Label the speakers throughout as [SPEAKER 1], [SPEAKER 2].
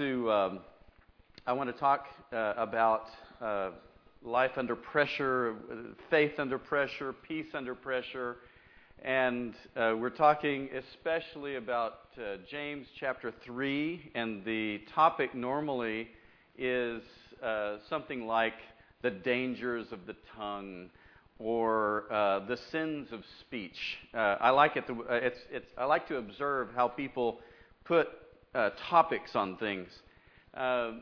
[SPEAKER 1] to um, I want to talk uh, about uh, life under pressure, faith under pressure, peace under pressure, and uh, we're talking especially about uh, James chapter three, and the topic normally is uh, something like the dangers of the tongue or uh, the sins of speech. I like it. To, it's, it's, I like to observe how people put topics on things. Uh,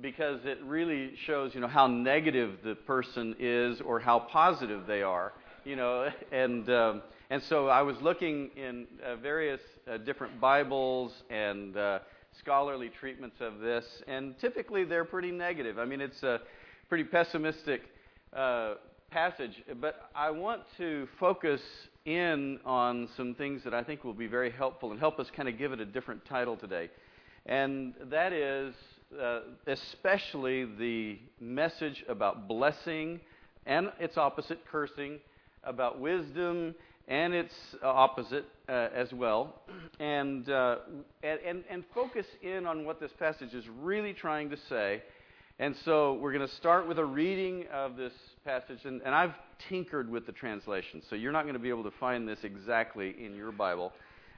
[SPEAKER 1] because it really shows, you know, how negative the person is or how positive they are, you know. And um, and so I was looking in uh, various uh, different Bibles and uh, scholarly treatments of this, and typically they're pretty negative. I mean, it's a pretty pessimistic uh, passage, but I want to focus in on some things that I think will be very helpful and help us kind of give it a different title today. And that is uh, especially the message about blessing and its opposite, cursing, about wisdom and its opposite uh, as well, and, uh, and, and focus in on what this passage is really trying to say. And so we're going to start with a reading of this passage, and, and I've tinkered with the translation, so you're not going to be able to find this exactly in your Bible.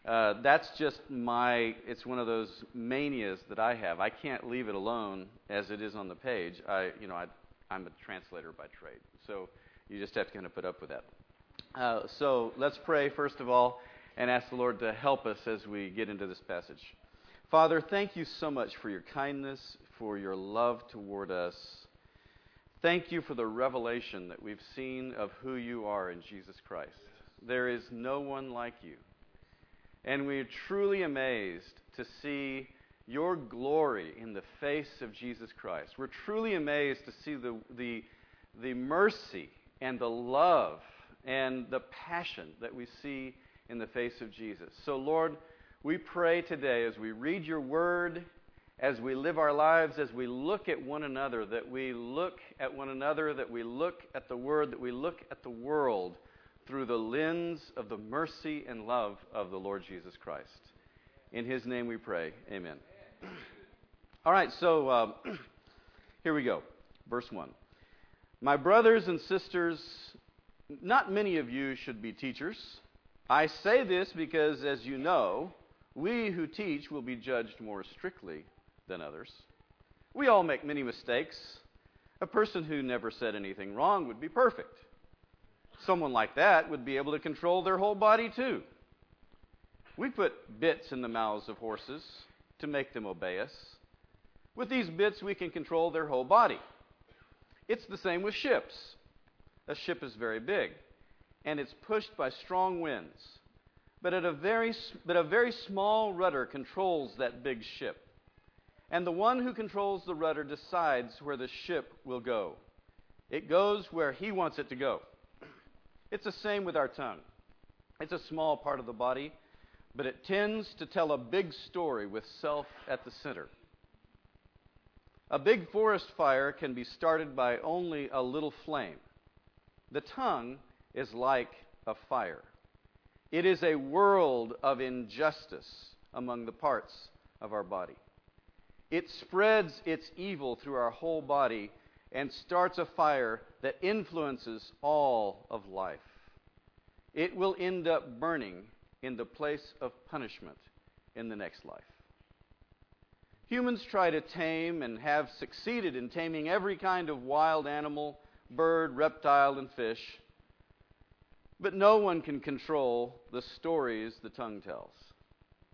[SPEAKER 1] Uh, that's just my, it's one of those manias that I have. I can't leave it alone as it is on the page. I, you know, I, I'm a translator by trade. So you just have to kind of put up with that. Uh, so let's pray, first of all, and ask the Lord to help us as we get into this passage. Father, thank you so much for your kindness, for your love toward us. Thank you for the revelation that we've seen of who you are in Jesus Christ. There is no one like you. And we are truly amazed to see your glory in the face of Jesus Christ. We're truly amazed to see the, the, the mercy and the love and the passion that we see in the face of Jesus. So, Lord, we pray today as we read your word, as we live our lives, as we look at one another, that we look at one another, that we look at the word, that we look at the world through the lens of the mercy and love of the Lord Jesus Christ. In his name we pray. Amen. All right, so uh, here we go. Verse 1. My brothers and sisters, not many of you should be teachers. I say this because, as you know, we who teach will be judged more strictly than others. We all make many mistakes. A person who never said anything wrong would be perfect. Someone like that would be able to control their whole body too. We put bits in the mouths of horses to make them obey us. With these bits, we can control their whole body. It's the same with ships. A ship is very big, and it's pushed by strong winds. But, a very, but a very small rudder controls that big ship. And the one who controls the rudder decides where the ship will go. It goes where he wants it to go. It's the same with our tongue. It's a small part of the body, but it tends to tell a big story with self at the center. A big forest fire can be started by only a little flame. The tongue is like a fire. It is a world of injustice among the parts of our body. It spreads its evil through our whole body and starts a fire that influences all of life. It will end up burning in the place of punishment in the next life. Humans try to tame and have succeeded in taming every kind of wild animal, bird, reptile, and fish. But no one can control the stories the tongue tells.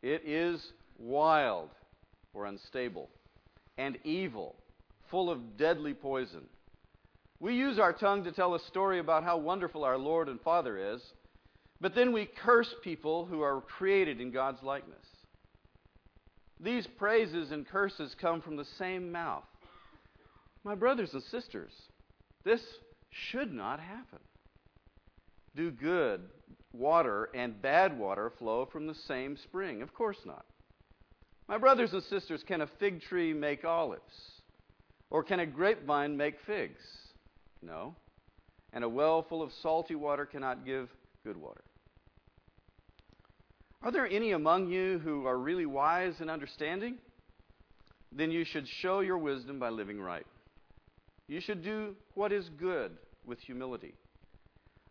[SPEAKER 1] It is wild or unstable and evil full of deadly poison. We use our tongue to tell a story about how wonderful our Lord and Father is, but then we curse people who are created in God's likeness. These praises and curses come from the same mouth. My brothers and sisters, this should not happen. Do good water and bad water flow from the same spring? Of course not. My brothers and sisters, can a fig tree make olives? Or can a grapevine make figs? No. And a well full of salty water cannot give good water. Are there any among you who are really wise and understanding? then you should show your wisdom by living right. You should do what is good with humility.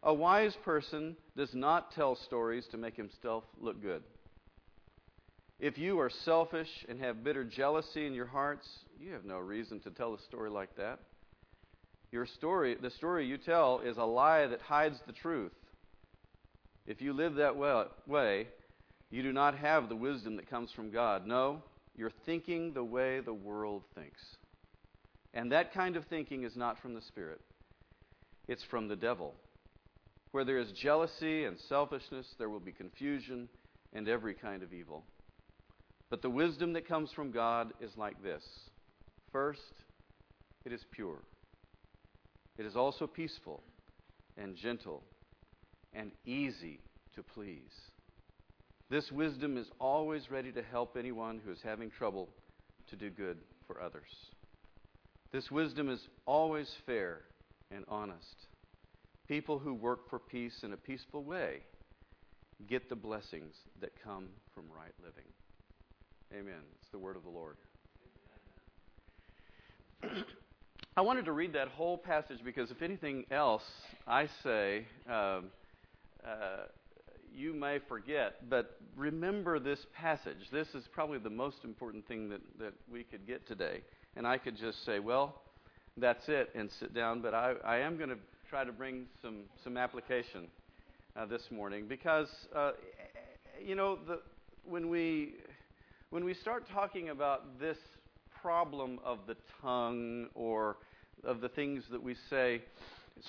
[SPEAKER 1] A wise person does not tell stories to make himself look good. If you are selfish and have bitter jealousy in your hearts, you have no reason to tell a story like that. Your story, the story you tell, is a lie that hides the truth. If you live that way, you do not have the wisdom that comes from God. No, you're thinking the way the world thinks. And that kind of thinking is not from the Spirit, it's from the devil. Where there is jealousy and selfishness, there will be confusion and every kind of evil. But the wisdom that comes from God is like this first, it is pure, it is also peaceful and gentle and easy to please. This wisdom is always ready to help anyone who is having trouble to do good for others. This wisdom is always fair and honest. People who work for peace in a peaceful way get the blessings that come from right living. Amen. It's the word of the Lord. I wanted to read that whole passage because, if anything else I say, um, uh, you may forget, but remember this passage. This is probably the most important thing that, that we could get today. And I could just say, well, that's it, and sit down. But I, I am going to try to bring some, some application uh, this morning because, uh, you know, the, when, we, when we start talking about this problem of the tongue or of the things that we say,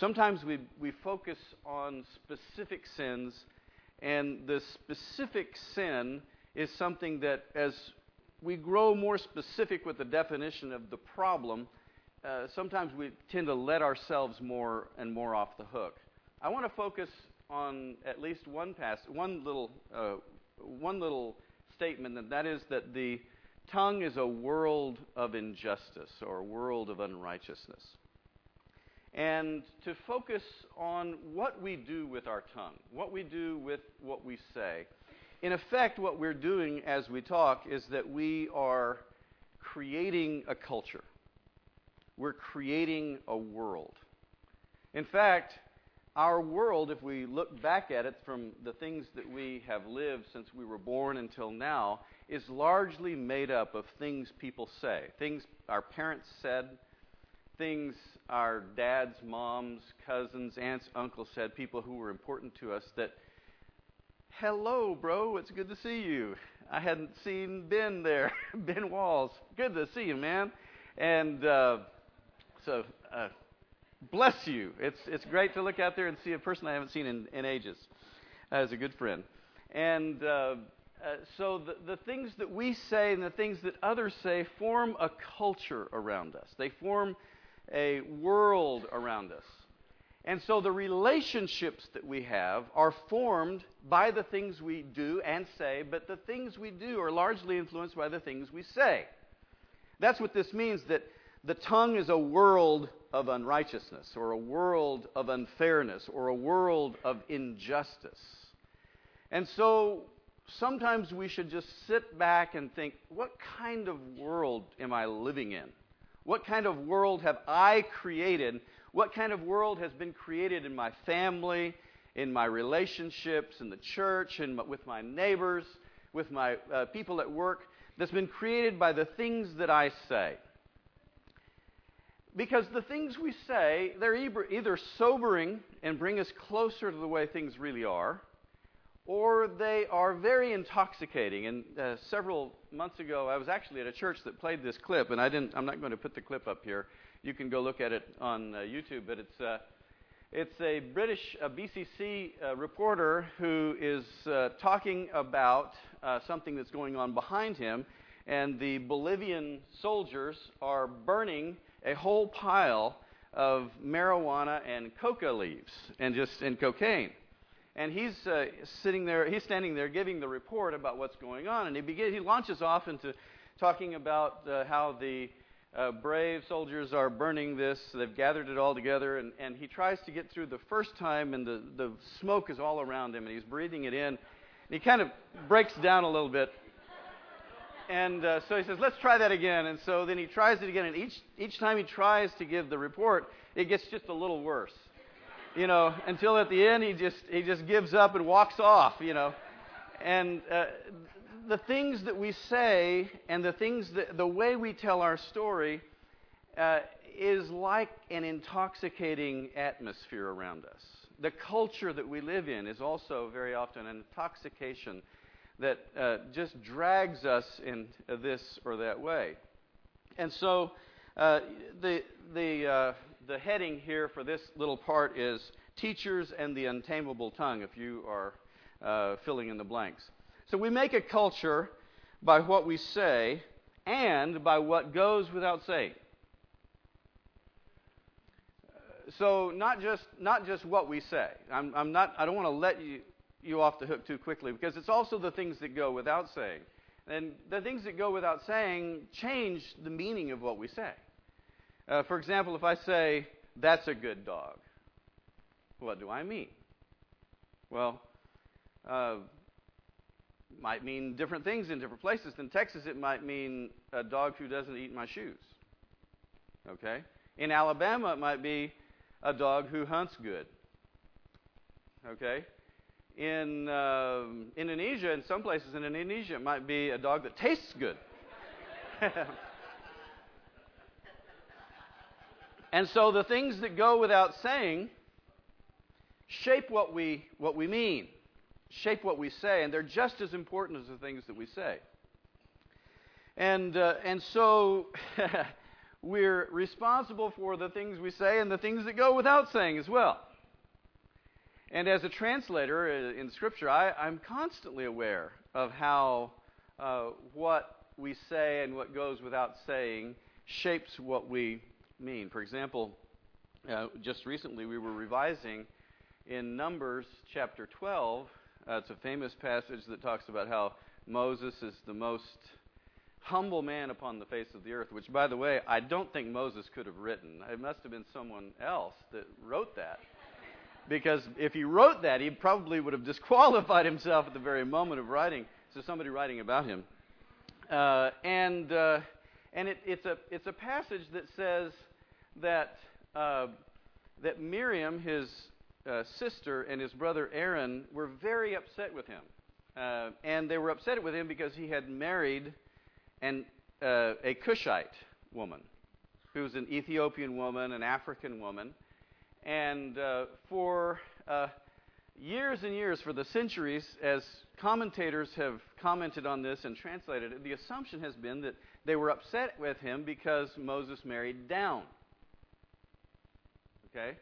[SPEAKER 1] sometimes we, we focus on specific sins and the specific sin is something that, as we grow more specific with the definition of the problem, uh, sometimes we tend to let ourselves more and more off the hook. I want to focus on at least one pass, one little, uh, one little statement, and that is that the tongue is a world of injustice or a world of unrighteousness and to focus on what we do with our tongue, what we do with what we say. In effect, what we're doing as we talk is that we are creating a culture. We're creating a world. In fact, our world, if we look back at it from the things that we have lived since we were born until now, is largely made up of things people say, things our parents said, things our dads, moms, cousins, aunts, uncles said, people who were important to us, that, hello, bro, it's good to see you. I hadn't seen Ben there, Ben Walls. Good to see you, man. And uh, so, uh, bless you. It's, it's great to look out there and see a person I haven't seen in, in ages as a good friend. And uh, uh, so the, the things that we say and the things that others say form a culture around us. They form a world around us. And so the relationships that we have are formed by the things we do and say, but the things we do are largely influenced by the things we say. That's what this means that the tongue is a world of unrighteousness, or a world of unfairness, or a world of injustice. And so sometimes we should just sit back and think, what kind of world am I living in? What kind of world have I created? What kind of world has been created in my family, in my relationships, in the church, and with my neighbors, with my uh, people at work, that's been created by the things that I say? Because the things we say, they're either sobering and bring us closer to the way things really are, or they are very intoxicating. And uh, several months ago, I was actually at a church that played this clip, and I didn't. I'm not going to put the clip up here. You can go look at it on uh, YouTube, but it's. Uh, it's a British uh, BCC uh, reporter who is uh, talking about uh, something that's going on behind him, and the Bolivian soldiers are burning a whole pile of marijuana and coca leaves and just and cocaine and he's uh, sitting there, he's standing there giving the report about what's going on, and he begins, he launches off into talking about uh, how the uh, brave soldiers are burning this. They've gathered it all together, and, and he tries to get through the first time, and the, the smoke is all around him, and he's breathing it in. And he kind of breaks down a little bit. And uh, so he says, let's try that again. And so then he tries it again, and each each time he tries to give the report, it gets just a little worse. You know, until at the end he just he just gives up and walks off. You know, and uh, the things that we say and the things that the way we tell our story uh, is like an intoxicating atmosphere around us. The culture that we live in is also very often an intoxication that uh, just drags us in this or that way. And so uh, the, the, uh, the heading here for this little part is Teachers and the Untamable Tongue, if you are uh, filling in the blanks. So we make a culture by what we say and by what goes without saying. So not just not just what we say. I'm, I'm not. I don't want to let you you off the hook too quickly because it's also the things that go without saying. And the things that go without saying change the meaning of what we say. Uh, for example, if I say, that's a good dog, what do I mean? Well, uh, might mean different things in different places. In Texas, it might mean a dog who doesn't eat my shoes. Okay? In Alabama, it might be a dog who hunts good. Okay? In uh, Indonesia, in some places in Indonesia, it might be a dog that tastes good. and so the things that go without saying shape what we, what we mean shape what we say, and they're just as important as the things that we say. And, uh, and so we're responsible for the things we say and the things that go without saying as well. And as a translator uh, in Scripture, I, am constantly aware of how uh, what we say and what goes without saying shapes what we mean. For example, uh, just recently we were revising in Numbers chapter 12 uh, it's a famous passage that talks about how Moses is the most humble man upon the face of the earth, which, by the way, I don't think Moses could have written. It must have been someone else that wrote that. Because if he wrote that, he probably would have disqualified himself at the very moment of writing. So somebody writing about him. Uh, and uh, and it, it's, a, it's a passage that says that, uh, that Miriam, his uh, sister and his brother Aaron were very upset with him. Uh, and they were upset with him because he had married an, uh, a Cushite woman, who was an Ethiopian woman, an African woman. And uh, for uh, years and years, for the centuries, as commentators have commented on this and translated it, the assumption has been that they were upset with him because Moses married down. Okay?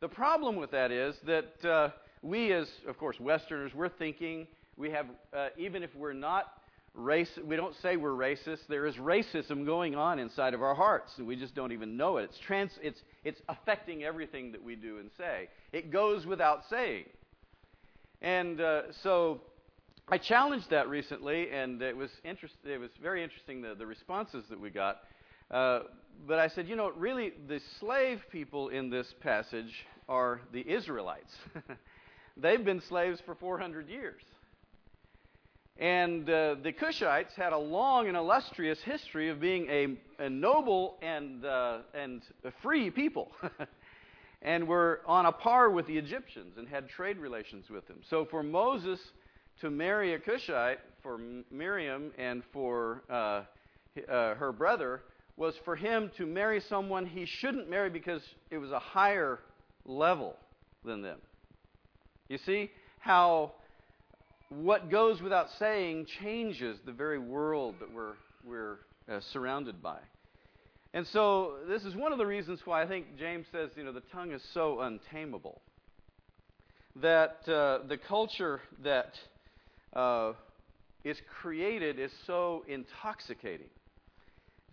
[SPEAKER 1] The problem with that is that uh, we, as, of course, Westerners, we're thinking we have, uh, even if we're not race, we don't say we're racist, there is racism going on inside of our hearts, and we just don't even know it. It's, trans, it's, it's affecting everything that we do and say. It goes without saying. And uh, so I challenged that recently, and it was, interest, it was very interesting the, the responses that we got. Uh, but I said, you know, really, the slave people in this passage are the Israelites. They've been slaves for 400 years. And uh, the Cushites had a long and illustrious history of being a, a noble and, uh, and free people. and were on a par with the Egyptians and had trade relations with them. So for Moses to marry a Cushite, for Miriam and for uh, uh her brother, was for him to marry someone he shouldn't marry because it was a higher level than them. You see how what goes without saying changes the very world that we're, we're uh, surrounded by. And so, this is one of the reasons why I think James says, you know, the tongue is so untamable. That uh, the culture that uh, is created is so intoxicating.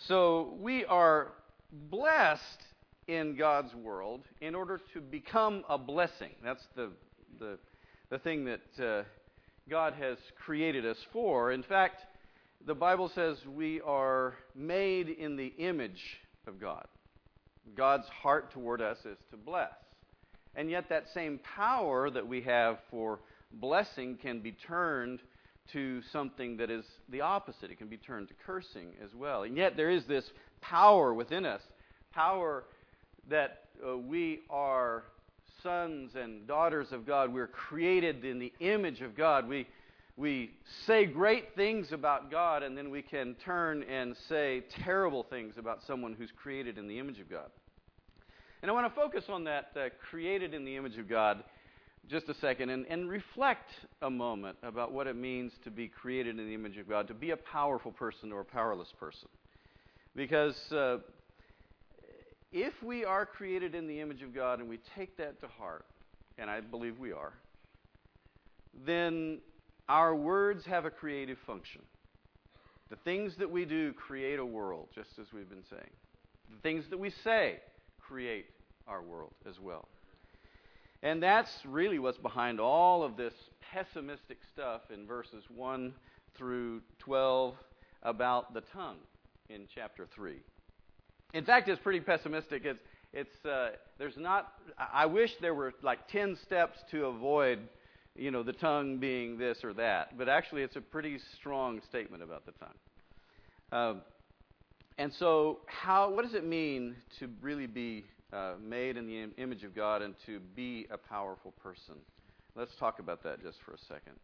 [SPEAKER 1] So we are blessed in God's world in order to become a blessing. That's the, the, the thing that uh, God has created us for. In fact, the Bible says we are made in the image of God. God's heart toward us is to bless. And yet, that same power that we have for blessing can be turned to something that is the opposite. It can be turned to cursing as well. And yet there is this power within us, power that uh, we are sons and daughters of God. We're created in the image of God. We we say great things about God and then we can turn and say terrible things about someone who's created in the image of God. And I want to focus on that uh, created in the image of God just a second and, and reflect a moment about what it means to be created in the image of God, to be a powerful person or a powerless person. Because uh, if we are created in the image of God and we take that to heart, and I believe we are, then our words have a creative function. The things that we do create a world, just as we've been saying. The things that we say create our world as well. And that's really what's behind all of this pessimistic stuff in verses 1 through 12 about the tongue in chapter 3. In fact, it's pretty pessimistic. It's, it's, uh, there's not, I wish there were like 10 steps to avoid, you know, the tongue being this or that. But actually, it's a pretty strong statement about the tongue. Uh, and so, how, what does it mean to really be uh, made in the Im- image of God and to be a powerful person. Let's talk about that just for a second.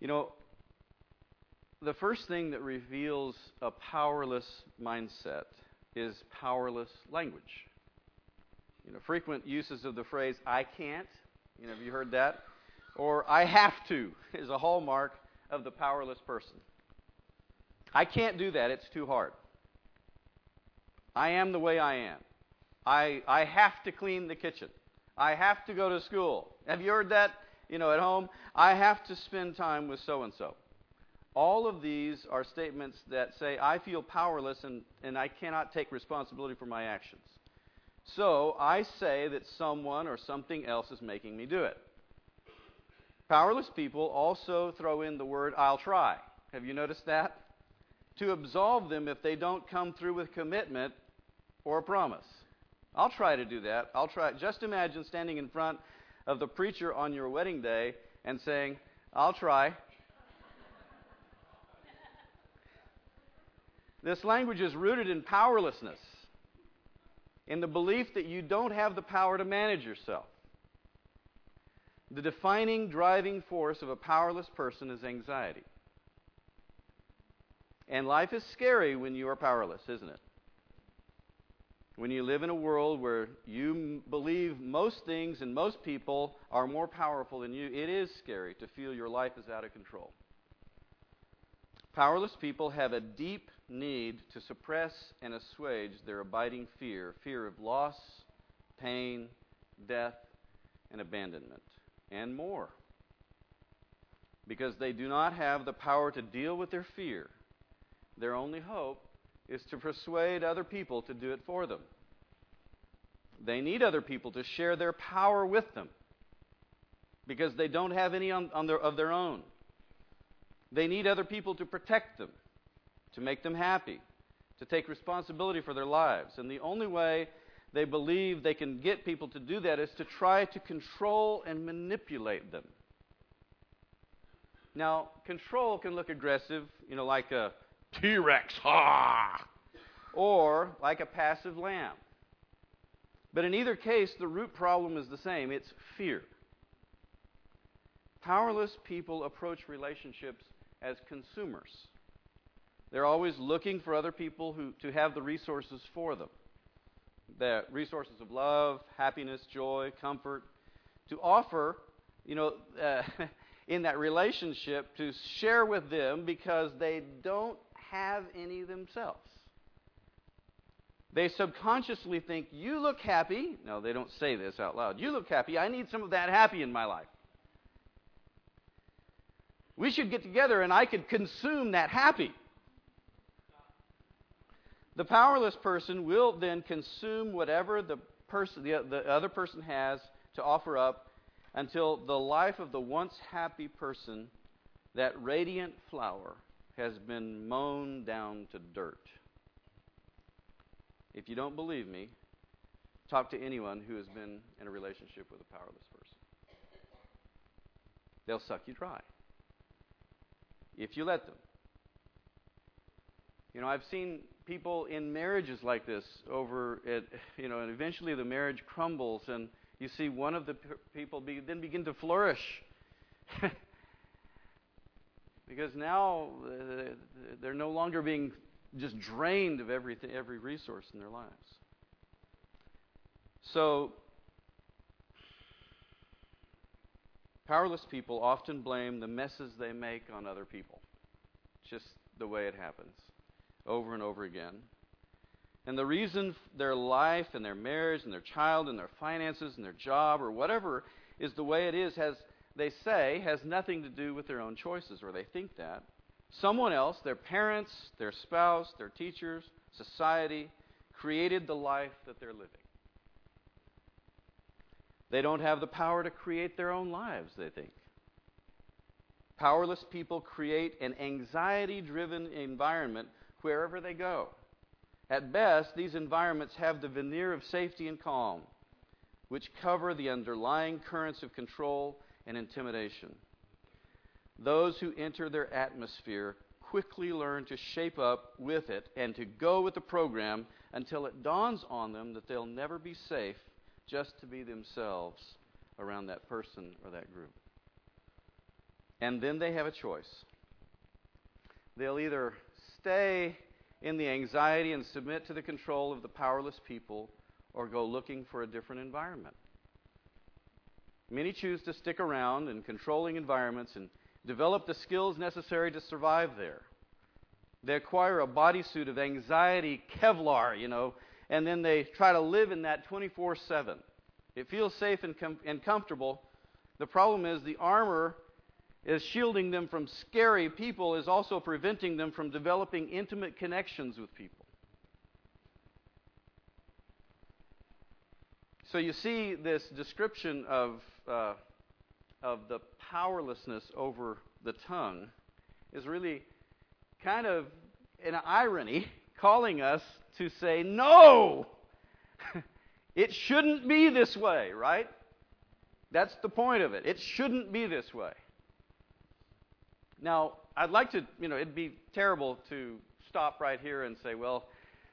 [SPEAKER 1] You know, the first thing that reveals a powerless mindset is powerless language. You know, frequent uses of the phrase "I can't." You know, have you heard that? Or "I have to" is a hallmark of the powerless person. I can't do that; it's too hard. I am the way I am. I, I have to clean the kitchen. I have to go to school. Have you heard that? You know, at home, I have to spend time with so and so. All of these are statements that say, I feel powerless and, and I cannot take responsibility for my actions. So I say that someone or something else is making me do it. Powerless people also throw in the word, I'll try. Have you noticed that? To absolve them if they don't come through with commitment or a promise. I'll try to do that. I'll try. Just imagine standing in front of the preacher on your wedding day and saying, I'll try. This language is rooted in powerlessness, in the belief that you don't have the power to manage yourself. The defining driving force of a powerless person is anxiety. And life is scary when you are powerless, isn't it? when you live in a world where you believe most things and most people are more powerful than you, it is scary to feel your life is out of control. Powerless people have a deep need to suppress and assuage their abiding fear fear of loss, pain, death, and abandonment, and more. Because they do not have the power to deal with their fear, their only hope is to persuade other people to do it for them. They need other people to share their power with them because they don't have any on, on their, of their own. They need other people to protect them, to make them happy, to take responsibility for their lives. And the only way they believe they can get people to do that is to try to control and manipulate them. Now, control can look aggressive, you know, like a T Rex, ha! Or like a passive lamb. But in either case, the root problem is the same it's fear. Powerless people approach relationships as consumers. They're always looking for other people who, to have the resources for them the resources of love, happiness, joy, comfort, to offer, you know, uh, in that relationship to share with them because they don't have any themselves. They subconsciously think, You look happy. No, they don't say this out loud. You look happy. I need some of that happy in my life. We should get together and I could consume that happy. The powerless person will then consume whatever the, person, the, the other person has to offer up until the life of the once happy person, that radiant flower, has been mown down to dirt. If you don't believe me, talk to anyone who has been in a relationship with a powerless person. They'll suck you dry. if you let them. You know, I've seen people in marriages like this over it, you know, and eventually the marriage crumbles, and you see one of the people be, then begin to flourish. because now uh, they're no longer being just drained of everything, every resource in their lives. So, powerless people often blame the messes they make on other people. Just the way it happens, over and over again. And the reason their life and their marriage and their child and their finances and their job or whatever is the way it is has they say has nothing to do with their own choices or they think that. Someone else, their parents, their spouse, their teachers, society created the life that they're living. They don't have the power to create their own lives, they think. Powerless people create an anxiety driven environment wherever they go. At best, these environments have the veneer of safety and calm, which cover the underlying currents of control and intimidation. Those who enter their atmosphere quickly learn to shape up with it and to go with the program until it dawns on them that they'll never be safe just to be themselves around that person or that group. And then they have a choice. They'll either stay in the anxiety and submit to the control of the powerless people or go looking for a different environment. Many choose to stick around in controlling environments and develop the skills necessary to survive there. They acquire a bodysuit of anxiety Kevlar, you know, and then they try to live in that 24 7. It feels safe and, com- and comfortable. The problem is the armor is shielding them from scary people, is also preventing them from developing intimate connections with people. So you see this description of, uh, of the powerlessness over the tongue is really kind of an irony, calling us to say, no, it shouldn't be this way, right? That's the point of it. It shouldn't be this way. Now, I'd like to, you know, it'd be terrible to stop right here and say, well,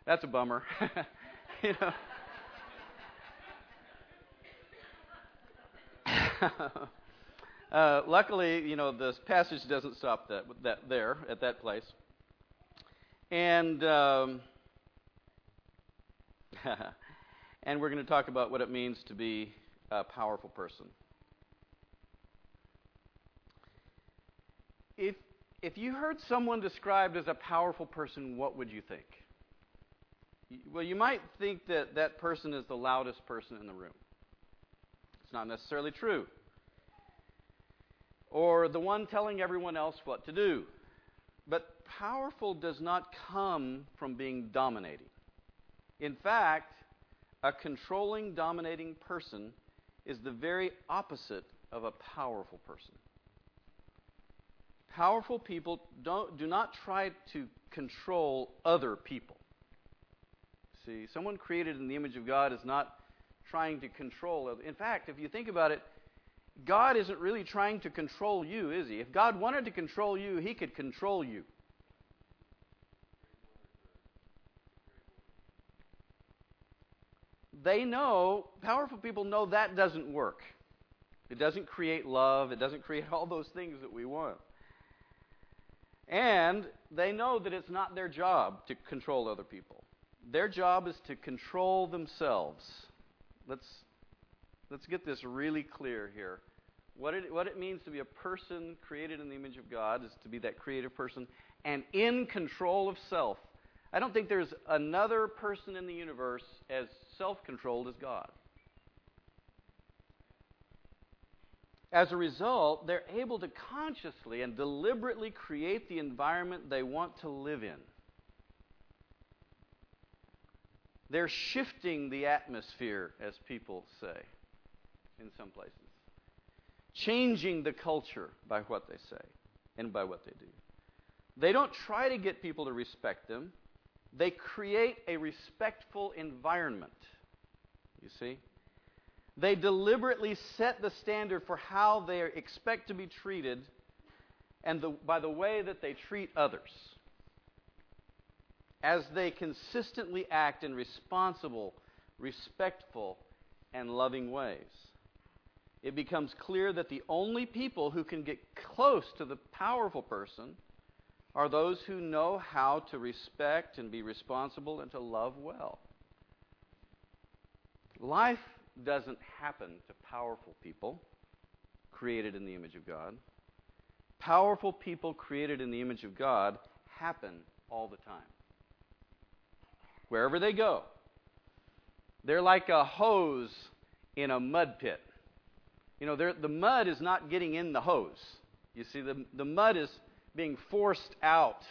[SPEAKER 1] that's a bummer. you know. uh, luckily, you know, this passage doesn't stop that, that there at that place. And um, and we're going to talk about what it means to be a powerful person. If, if you heard someone described as a powerful person, what would you think? Well, you might think that that person is the loudest person in the room. It's not necessarily true. Or the one telling everyone else what to do. But powerful does not come from being dominating. In fact, a controlling, dominating person is the very opposite of a powerful person. Powerful people don't, do not try to control other people. See, someone created in the image of God is not trying to control. In fact, if you think about it, God isn't really trying to control you, is He? If God wanted to control you, He could control you. they know, powerful people know that doesn't work. It doesn't create love, it doesn't create all those things that we want. And they know that it's not their job to control other people. Their job is to control themselves. Let's, let's get this really clear here. What it, what it means to be a person created in the image of God is to be that creative person and in control of self. I don't think there's another person in the universe as self controlled as God. As a result, they're able to consciously and deliberately create the environment they want to live in. They're shifting the atmosphere, as people say in some places, changing the culture by what they say and by what they do. They don't try to get people to respect them, they create a respectful environment. You see? They deliberately set the standard for how they expect to be treated, and the, by the way that they treat others. As they consistently act in responsible, respectful, and loving ways. It becomes clear that the only people who can get close to the powerful person are those who know how to respect and be responsible and to love well. Life doesn't happen to powerful people created in the image of God. Powerful people created in the image of God happen all the time. Wherever they go, they're like a hose in a mud pit. You know, the mud is not getting in the hose. You see, the, the mud is being forced out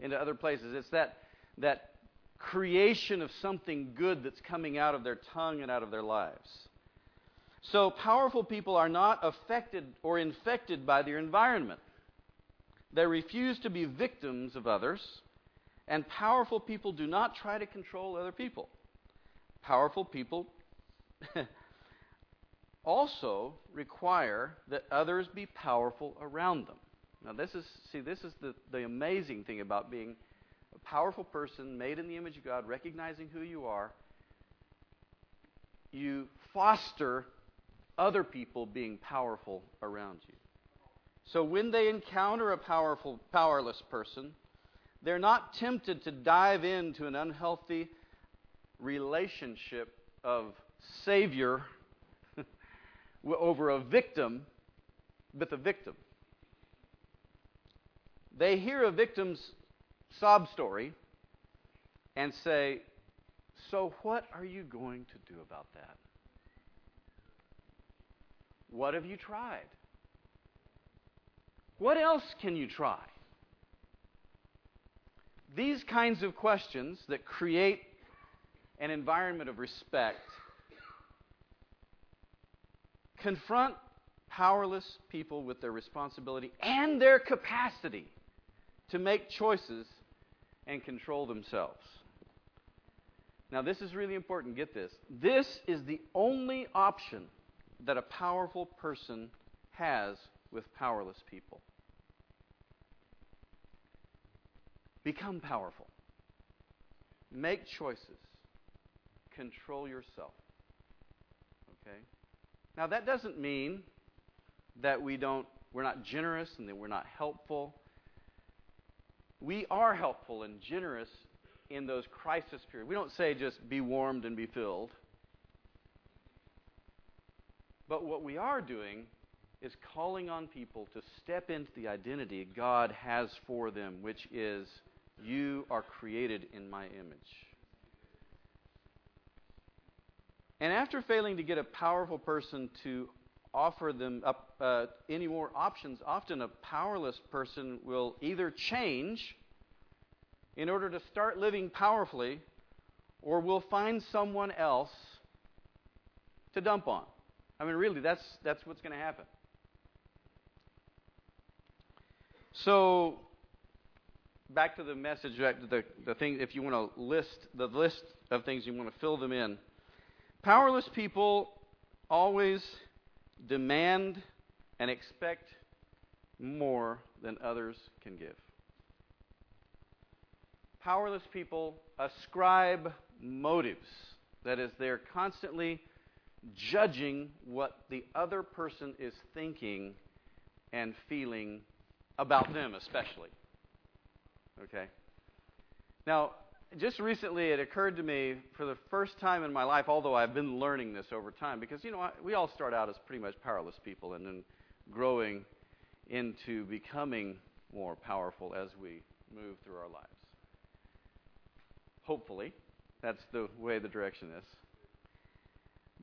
[SPEAKER 1] into other places. It's that, that creation of something good that's coming out of their tongue and out of their lives. So, powerful people are not affected or infected by their environment. They refuse to be victims of others, and powerful people do not try to control other people. Powerful people also require that others be powerful around them. Now, this is, see, this is the, the amazing thing about being powerful person made in the image of God, recognizing who you are. You foster other people being powerful around you. So when they encounter a powerful, powerless person, they're not tempted to dive into an unhealthy relationship of savior over a victim with a victim. They hear a victim's sob story and say, So, what are you going to do about that? What have you tried? What else can you try? These kinds of questions that create an environment of respect confront powerless people with their responsibility and their capacity to make choices and control themselves. Now, this is really important. Get this. This is the only option that a powerful person has with powerless people. Become powerful. Make choices. Control yourself. Okay? Now that doesn't mean that we don't we're not generous and that we're not helpful we are helpful and generous in those crisis periods. We don't say just be warmed and be filled. But what we are doing is calling on people to step into the identity God has for them, which is, You are created in my image. And after failing to get a powerful person to offer them up, uh, any more options, often a powerless person will either change in order to start living powerfully, or will find someone else to dump on. I mean, really, that's, that's what's going to happen. So, back to the message, the, the thing, if you want to list the list of things you want to fill them in. Powerless people always demand and expect more than others can give. Powerless people ascribe motives. That is, they're constantly judging what the other person is thinking and feeling about them, especially. Okay? Now, just recently it occurred to me for the first time in my life, although I've been learning this over time, because, you know, I, we all start out as pretty much powerless people and then growing into becoming more powerful as we move through our lives. Hopefully, that's the way the direction is.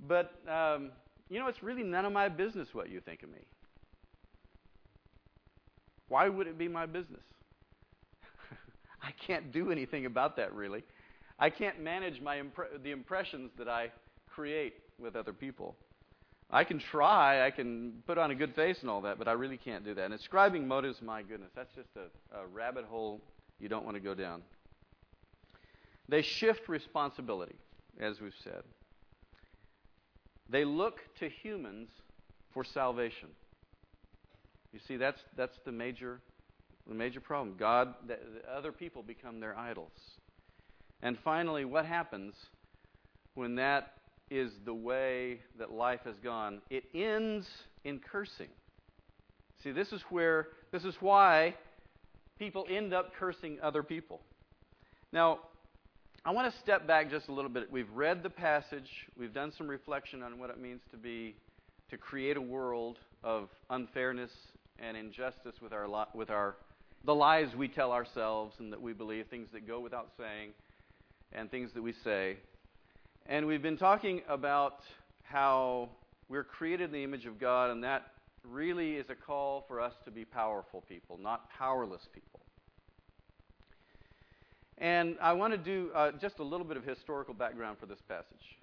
[SPEAKER 1] But, um, you know, it's really none of my business what you think of me. Why would it be my business? I can't do anything about that, really. I can't manage my impre- the impressions that I create with other people. I can try, I can put on a good face and all that, but I really can't do that. And ascribing motives, my goodness, that's just a, a rabbit hole you don't want to go down. They shift responsibility, as we've said. They look to humans for salvation. You see, that's, that's the major, the major problem. God, the, the other people become their idols. And finally, what happens when that is the way that life has gone? It ends in cursing. See, this is where, this is why people end up cursing other people. Now, I want to step back just a little bit. We've read the passage, we've done some reflection on what it means to be, to create a world of unfairness and injustice with our, with our, the lies we tell ourselves and that we believe, things that go without saying, and things that we say. And we've been talking about how we're created in the image of God, and that really is a call for us to be powerful people, not powerless people. And I want to do uh, just a little bit of historical background for this passage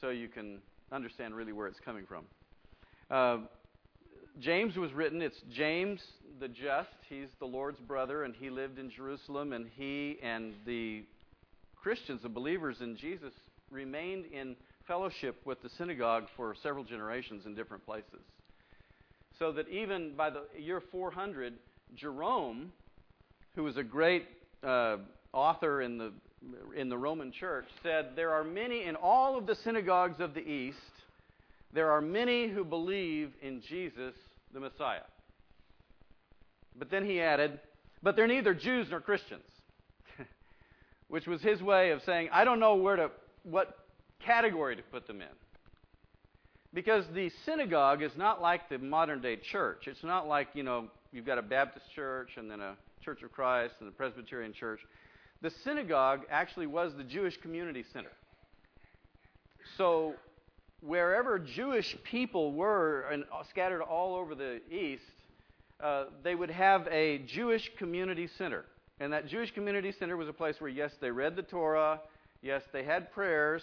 [SPEAKER 1] so you can understand really where it's coming from. Uh, James was written, it's James the Just. He's the Lord's brother, and he lived in Jerusalem, and he and the Christians, the believers in Jesus, remained in fellowship with the synagogue for several generations in different places. So that even by the year 400, Jerome, who was a great uh, author in the, in the Roman church, said, There are many in all of the synagogues of the East, there are many who believe in Jesus the Messiah. But then he added, But they're neither Jews nor Christians which was his way of saying, I don't know where to, what category to put them in. Because the synagogue is not like the modern day church. It's not like, you know, you've got a Baptist church and then a Church of Christ and a Presbyterian church. The synagogue actually was the Jewish community center. So, wherever Jewish people were and scattered all over the East, uh, they would have a Jewish community center. And that Jewish community center was a place where, yes, they read the Torah, yes, they had prayers,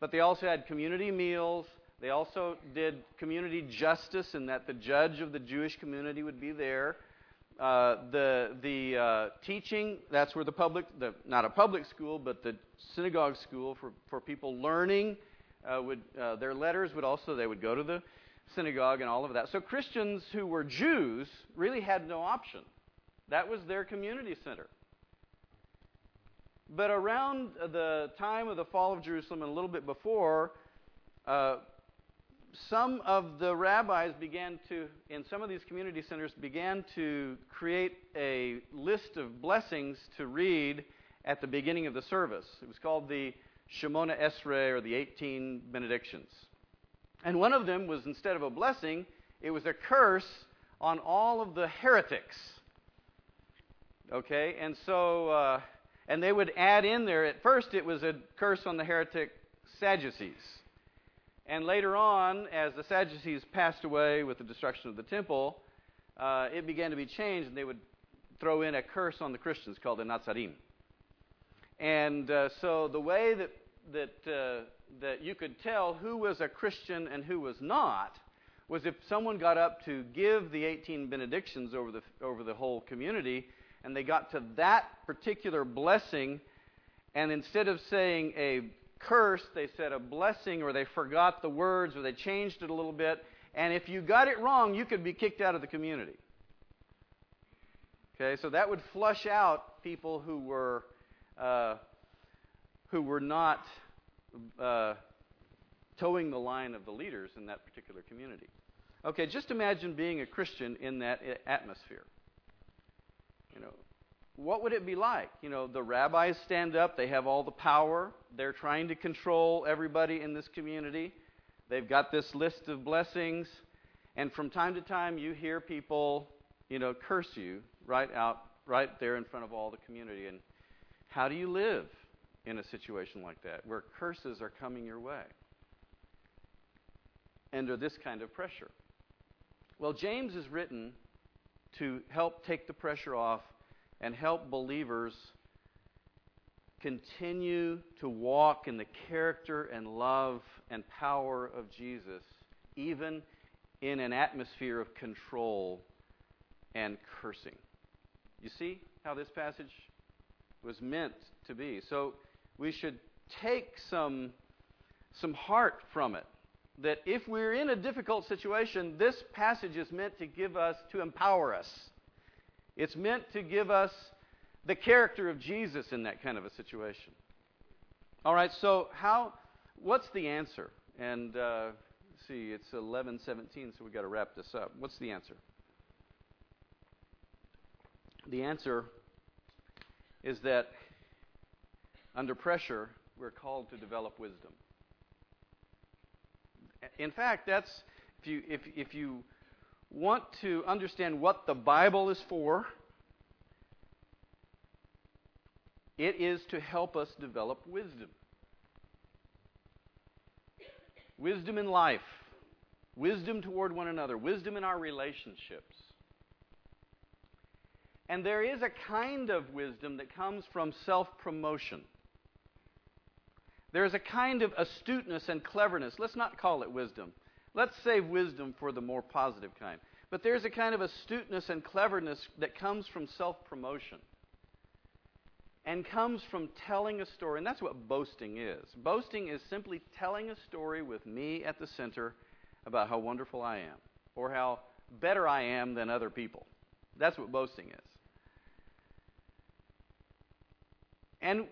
[SPEAKER 1] but they also had community meals. They also did community justice in that the judge of the Jewish community would be there. Uh, the the uh, teaching, that's where the public, the, not a public school, but the synagogue school for, for people learning, uh, would, uh, their letters would also, they would go to the synagogue and all of that. So Christians who were Jews really had no option. That was their community center. But around the time of the fall of Jerusalem and a little bit before, uh, some of the rabbis began to, in some of these community centers, began to create a list of blessings to read at the beginning of the service. It was called the Shemona Esrei, or the 18 benedictions. And one of them was, instead of a blessing, it was a curse on all of the heretics Okay, and so, uh, and they would add in there, at first it was a curse on the heretic Sadducees. And later on, as the Sadducees passed away with the destruction of the temple, uh, it began to be changed, and they would throw in a curse on the Christians called the Nazarim. And uh, so the way that that uh, that you could tell who was a Christian and who was not was if someone got up to give the 18 benedictions over the over the whole community, and they got to that particular blessing, and instead of saying a curse, they said a blessing, or they forgot the words, or they changed it a little bit. And if you got it wrong, you could be kicked out of the community. Okay, so that would flush out people who were uh, who were not uh, toeing the line of the leaders in that particular community. Okay, just imagine being a Christian in that atmosphere. You know, what would it be like? You know, the rabbis stand up, they have all the power, they're trying to control everybody in this community. They've got this list of blessings, and from time to time you hear people, you know, curse you right out right there in front of all the community. And how do you live in a situation like that where curses are coming your way? Under this kind of pressure. Well, James is written to help take the pressure off and help believers continue to walk in the character and love and power of Jesus, even in an atmosphere of control and cursing. You see how this passage was meant to be. So we should take some, some heart from it that if we're in a difficult situation, this passage is meant to give us, to empower us. It's meant to give us the character of Jesus in that kind of a situation. All right, so how, what's the answer? And uh, see, it's 11:17, so we've got to wrap this up. What's the answer? The answer is that under pressure, we're called to develop wisdom. In fact, that's if you if if you want to understand what the Bible is for, it is to help us develop wisdom. Wisdom in life, wisdom toward one another, wisdom in our relationships. And there is a kind of wisdom that comes from self promotion. There is a kind of astuteness and cleverness. Let's not call it wisdom. Let's save wisdom for the more positive kind. But there's a kind of astuteness and cleverness that comes from self promotion and comes from telling a story. And that's what boasting is. Boasting is simply telling a story with me at the center about how wonderful I am or how better I am than other people. That's what boasting is. And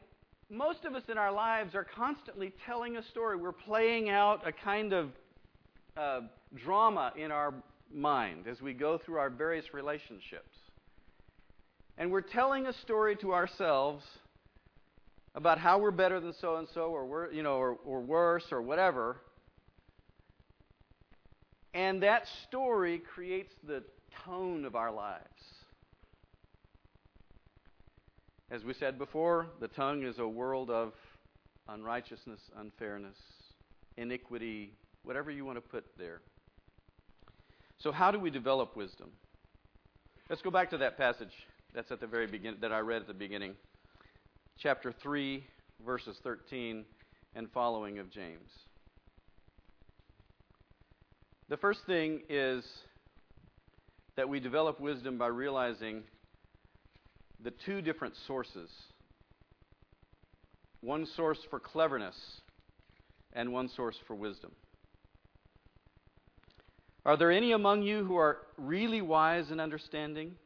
[SPEAKER 1] most of us in our lives are constantly telling a story. We're playing out a kind of uh, drama in our mind as we go through our various relationships. And we're telling a story to ourselves about how we're better than so and so, or we're, you know, or, or worse, or whatever. And that story creates the tone of our lives. As we said before, the tongue is a world of unrighteousness, unfairness, iniquity, whatever you want to put there. So, how do we develop wisdom? Let's go back to that passage that's at the very beginning that I read at the beginning. Chapter 3, verses 13 and following of James. The first thing is that we develop wisdom by realizing the two different sources one source for cleverness and one source for wisdom. Are there any among you who are really wise and understanding?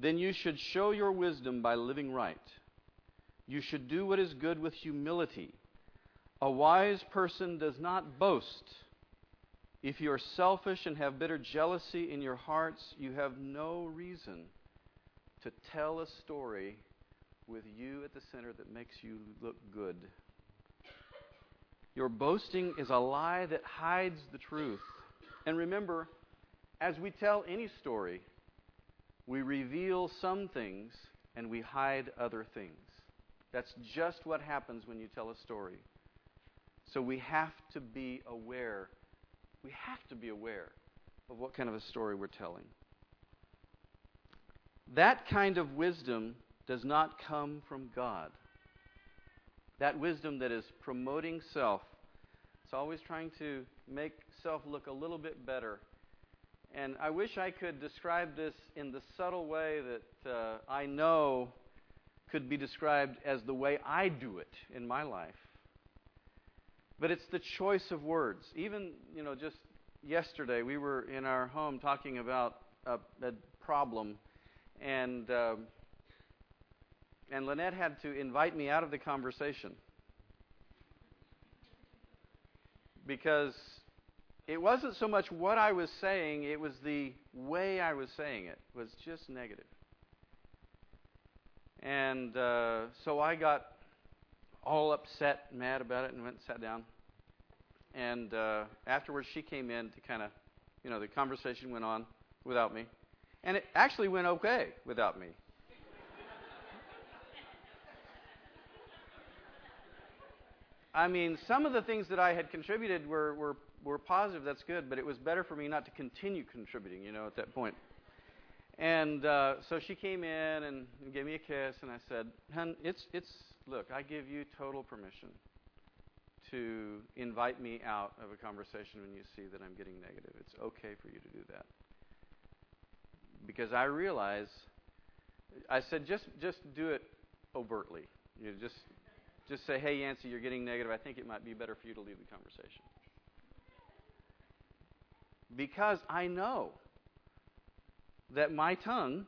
[SPEAKER 1] Then you should show your wisdom by living right. You should do what is good with humility. A wise person does not boast. If you are selfish and have bitter jealousy in your hearts, you have no reason to tell a story with you at the center that makes you look good. Your boasting is a lie that hides the truth. And remember, as we tell any story, we reveal some things and we hide other things. That's just what happens when you tell a story. So we have to be aware. We have to be aware of what kind of a story we're telling. That kind of wisdom does not come from God. That wisdom that is promoting self, it's always trying to make self look a little bit better. And I wish I could describe this in the subtle way that uh, I know could be described as the way I do it in my life. But it's the choice of words. Even, you know, just yesterday we were in our home talking about a, a problem and uh, and Lynette had to invite me out of the conversation because it wasn't so much what I was saying; it was the way I was saying it was just negative. And uh, so I got all upset, mad about it, and went and sat down. And uh, afterwards, she came in to kind of, you know, the conversation went on without me. And it actually went okay without me. I mean, some of the things that I had contributed were, were, were positive, that's good, but it was better for me not to continue contributing, you know, at that point. And uh, so she came in and, gave me a kiss, and I said, Hun, it's, it's, look, I give you total permission to invite me out of a conversation when you see that I'm getting negative. It's okay for you to do that because I realize I said just just do it overtly. You know, just just say, "Hey, Yancey, you're getting negative. I think it might be better for you to leave the conversation." because I know that my tongue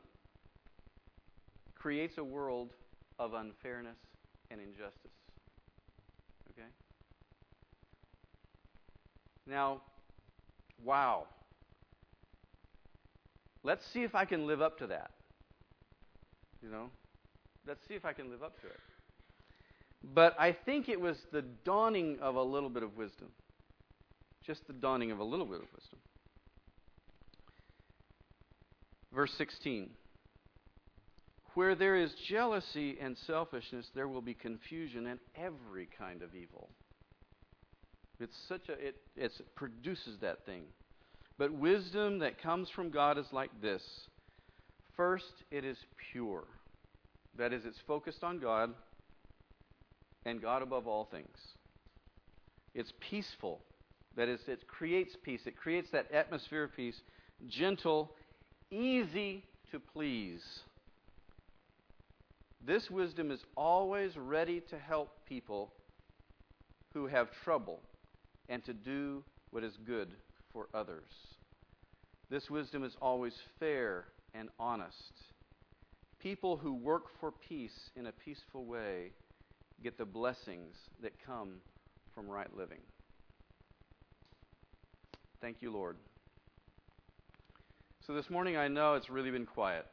[SPEAKER 1] creates a world of unfairness and injustice. Okay? Now, wow. Let's see if I can live up to that. You know? Let's see if I can live up to it. But I think it was the dawning of a little bit of wisdom. Just the dawning of a little bit of wisdom. Verse 16. Where there is jealousy and selfishness, there will be confusion and every kind of evil. It's such a it it produces that thing. But wisdom that comes from God is like this. First, it is pure. That is, it's focused on God and God above all things. It's peaceful. That is, it creates peace. It creates that atmosphere of peace. Gentle, easy to please. This wisdom is always ready to help people who have trouble and to do what is good for others. This wisdom is always fair and honest. People who work for peace in a peaceful way get the blessings that come from right living. Thank you, Lord. So this morning I know it's really been quiet.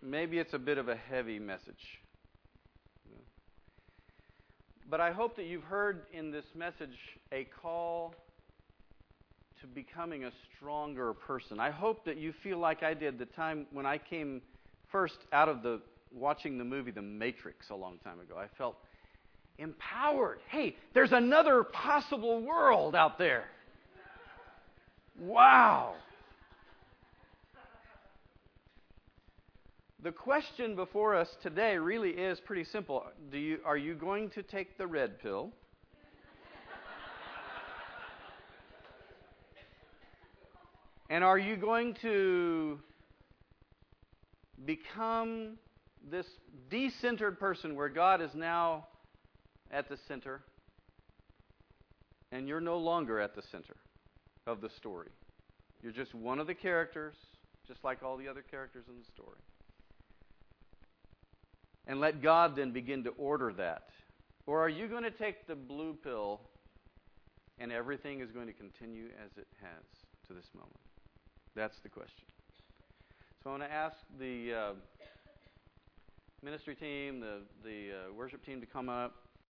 [SPEAKER 1] Maybe it's a bit of a heavy message. But I hope that you've heard in this message a call to becoming a stronger person. I hope that you feel like I did the time when I came first out of the watching the movie The Matrix a long time ago. I felt empowered. Hey, there's another possible world out there. Wow. The question before us today really is pretty simple. Do you, are you going to take the red pill? And are you going to become this decentered person where God is now at the center and you're no longer at the center of the story? You're just one of the characters, just like all the other characters in the story. And let God then begin to order that. Or are you going to take the blue pill and everything is going to continue as it has to this moment? That's the question. So I want to ask the uh, ministry team, the, the uh, worship team to come up.